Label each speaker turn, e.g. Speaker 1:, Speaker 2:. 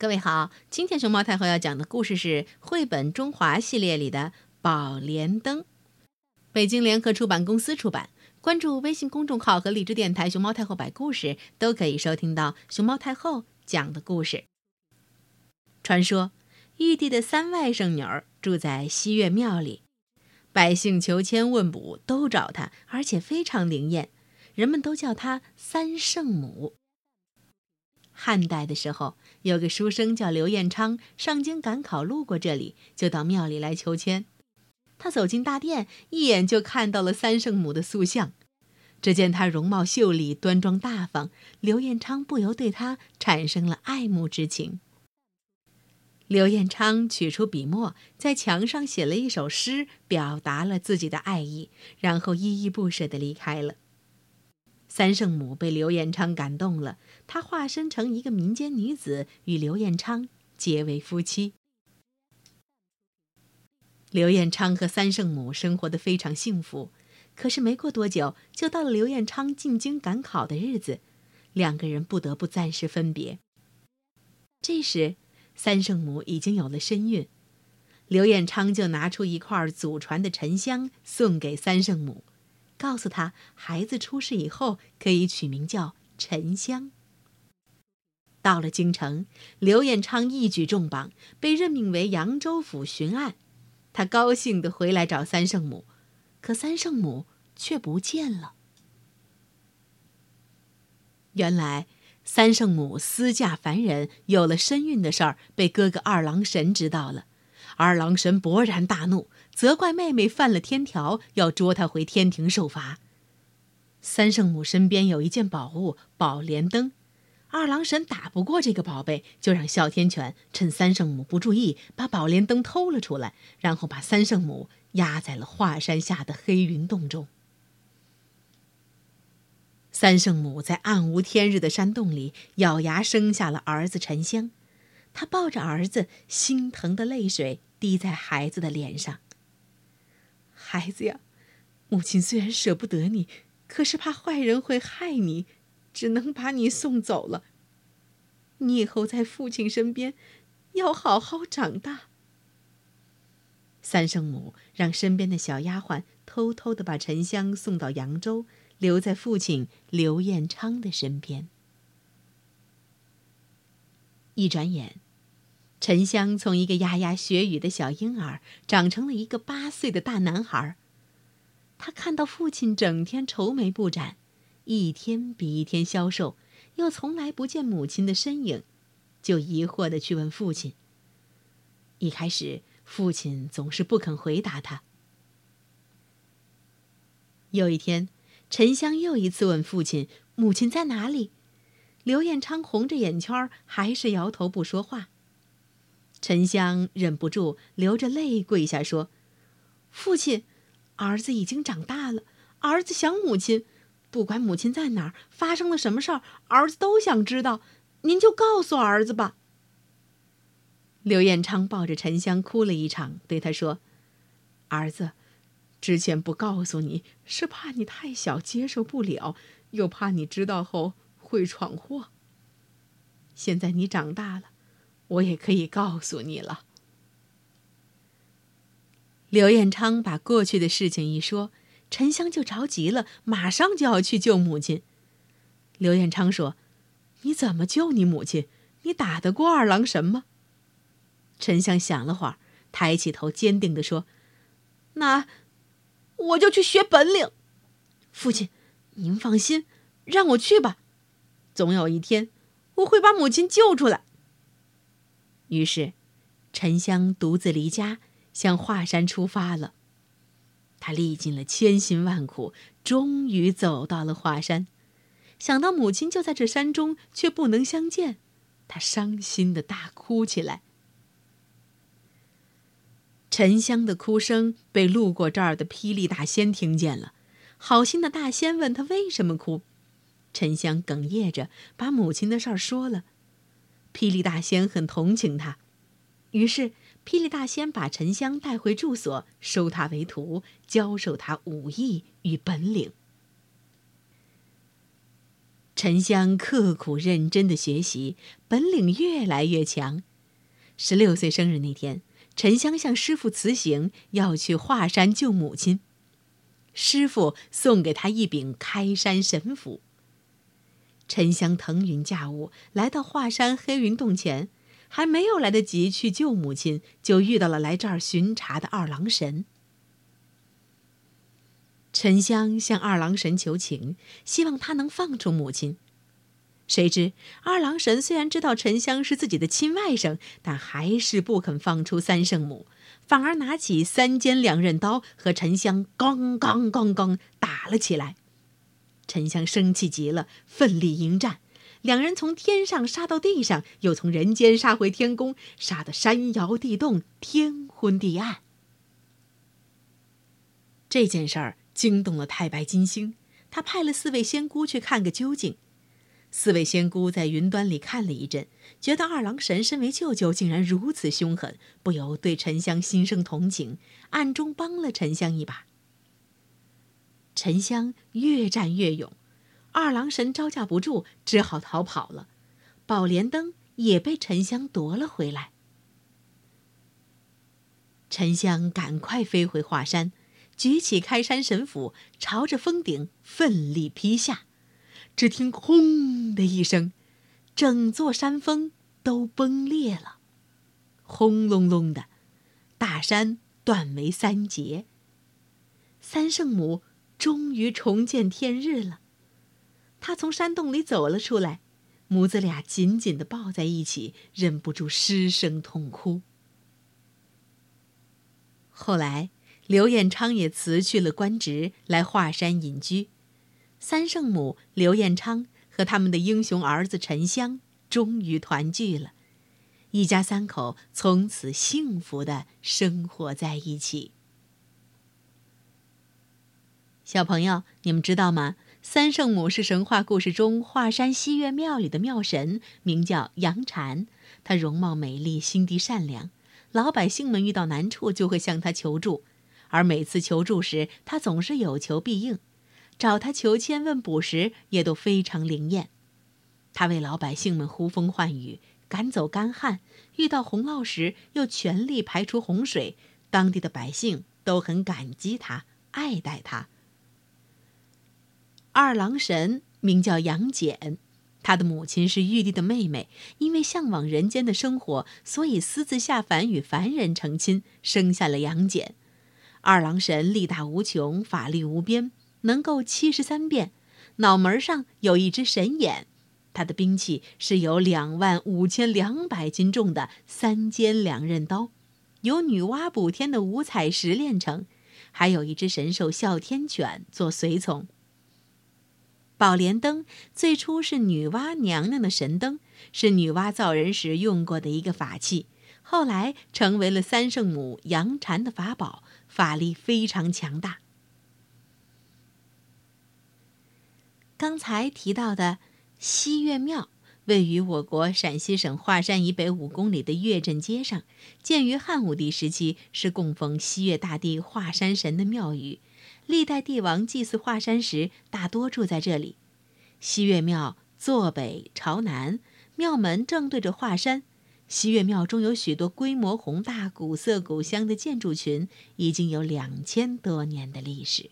Speaker 1: 各位好，今天熊猫太后要讲的故事是绘本中华系列里的《宝莲灯》，北京联合出版公司出版。关注微信公众号和荔枝电台“熊猫太后摆故事”，都可以收听到熊猫太后讲的故事。传说，玉帝的三外甥女儿住在西岳庙里，百姓求签问卜都找她，而且非常灵验，人们都叫她三圣母。汉代的时候，有个书生叫刘彦昌，上京赶考路过这里，就到庙里来求签。他走进大殿，一眼就看到了三圣母的塑像。只见她容貌秀丽、端庄大方，刘彦昌不由对她产生了爱慕之情。刘彦昌取出笔墨，在墙上写了一首诗，表达了自己的爱意，然后依依不舍地离开了。三圣母被刘彦昌感动了，她化身成一个民间女子，与刘彦昌结为夫妻。刘彦昌和三圣母生活的非常幸福，可是没过多久，就到了刘彦昌进京赶考的日子，两个人不得不暂时分别。这时，三圣母已经有了身孕，刘彦昌就拿出一块祖传的沉香送给三圣母。告诉他，孩子出世以后可以取名叫沉香。到了京城，刘彦昌一举中榜，被任命为扬州府巡按。他高兴地回来找三圣母，可三圣母却不见了。原来，三圣母私嫁凡人，有了身孕的事儿被哥哥二郎神知道了。二郎神勃然大怒，责怪妹妹犯了天条，要捉她回天庭受罚。三圣母身边有一件宝物——宝莲灯，二郎神打不过这个宝贝，就让哮天犬趁三圣母不注意，把宝莲灯偷了出来，然后把三圣母压在了华山下的黑云洞中。三圣母在暗无天日的山洞里咬牙生下了儿子沉香。她抱着儿子，心疼的泪水滴在孩子的脸上。孩子呀，母亲虽然舍不得你，可是怕坏人会害你，只能把你送走了。你以后在父亲身边，要好好长大。三圣母让身边的小丫鬟偷偷的把沉香送到扬州，留在父亲刘彦昌的身边。一转眼，沉香从一个牙牙学语的小婴儿长成了一个八岁的大男孩。他看到父亲整天愁眉不展，一天比一天消瘦，又从来不见母亲的身影，就疑惑的去问父亲。一开始，父亲总是不肯回答他。有一天，沉香又一次问父亲：“母亲在哪里？”刘彦昌红着眼圈，还是摇头不说话。沉香忍不住流着泪跪下说：“父亲，儿子已经长大了，儿子想母亲，不管母亲在哪儿，发生了什么事儿，儿子都想知道。您就告诉儿子吧。”刘彦昌抱着沉香哭了一场，对他说：“儿子，之前不告诉你，是怕你太小接受不了，又怕你知道后。”会闯祸。现在你长大了，我也可以告诉你了。刘彦昌把过去的事情一说，沉香就着急了，马上就要去救母亲。刘彦昌说：“你怎么救你母亲？你打得过二郎神吗？”沉香想了会儿，抬起头，坚定地说：“那我就去学本领。父亲，您放心，让我去吧。”总有一天，我会把母亲救出来。于是，沉香独自离家，向华山出发了。他历尽了千辛万苦，终于走到了华山。想到母亲就在这山中，却不能相见，他伤心的大哭起来。沉香的哭声被路过这儿的霹雳大仙听见了，好心的大仙问他为什么哭。沉香哽咽着把母亲的事儿说了，霹雳大仙很同情他，于是霹雳大仙把沉香带回住所，收他为徒，教授他武艺与本领。沉香刻苦认真的学习，本领越来越强。十六岁生日那天，沉香向师傅辞行，要去华山救母亲。师傅送给他一柄开山神斧。沉香腾云驾雾来到华山黑云洞前，还没有来得及去救母亲，就遇到了来这儿巡查的二郎神。沉香向二郎神求情，希望他能放出母亲。谁知二郎神虽然知道沉香是自己的亲外甥，但还是不肯放出三圣母，反而拿起三尖两刃刀和沉香刚刚刚刚打了起来。沉香生气极了，奋力迎战，两人从天上杀到地上，又从人间杀回天宫，杀得山摇地动，天昏地暗。这件事儿惊动了太白金星，他派了四位仙姑去看个究竟。四位仙姑在云端里看了一阵，觉得二郎神身为舅舅竟然如此凶狠，不由对沉香心生同情，暗中帮了沉香一把。沉香越战越勇，二郎神招架不住，只好逃跑了。宝莲灯也被沉香夺了回来。沉香赶快飞回华山，举起开山神斧，朝着峰顶奋力劈下。只听“轰”的一声，整座山峰都崩裂了，轰隆隆的，大山断为三截。三圣母终于重见天日了，他从山洞里走了出来，母子俩紧紧的抱在一起，忍不住失声痛哭。后来，刘彦昌也辞去了官职，来华山隐居。三圣母刘彦昌和他们的英雄儿子沉香终于团聚了，一家三口从此幸福的生活在一起。小朋友，你们知道吗？三圣母是神话故事中华山西岳庙里的庙神，名叫杨婵。她容貌美丽，心地善良，老百姓们遇到难处就会向她求助，而每次求助时，她总是有求必应。找她求签问卜时，也都非常灵验。她为老百姓们呼风唤雨，赶走干旱；遇到洪涝时，又全力排除洪水。当地的百姓都很感激她，爱戴她。二郎神名叫杨戬，他的母亲是玉帝的妹妹，因为向往人间的生活，所以私自下凡与凡人成亲，生下了杨戬。二郎神力大无穷，法力无边。能够七十三变，脑门上有一只神眼，他的兵器是有两万五千两百斤重的三尖两刃刀，由女娲补天的五彩石炼成，还有一只神兽哮天犬做随从。宝莲灯最初是女娲娘娘的神灯，是女娲造人时用过的一个法器，后来成为了三圣母杨禅的法宝，法力非常强大。刚才提到的西岳庙位于我国陕西省华山以北五公里的岳镇街上，建于汉武帝时期，是供奉西岳大帝华山神的庙宇。历代帝王祭祀华山时，大多住在这里。西岳庙坐北朝南，庙门正对着华山。西岳庙中有许多规模宏大、古色古香的建筑群，已经有两千多年的历史。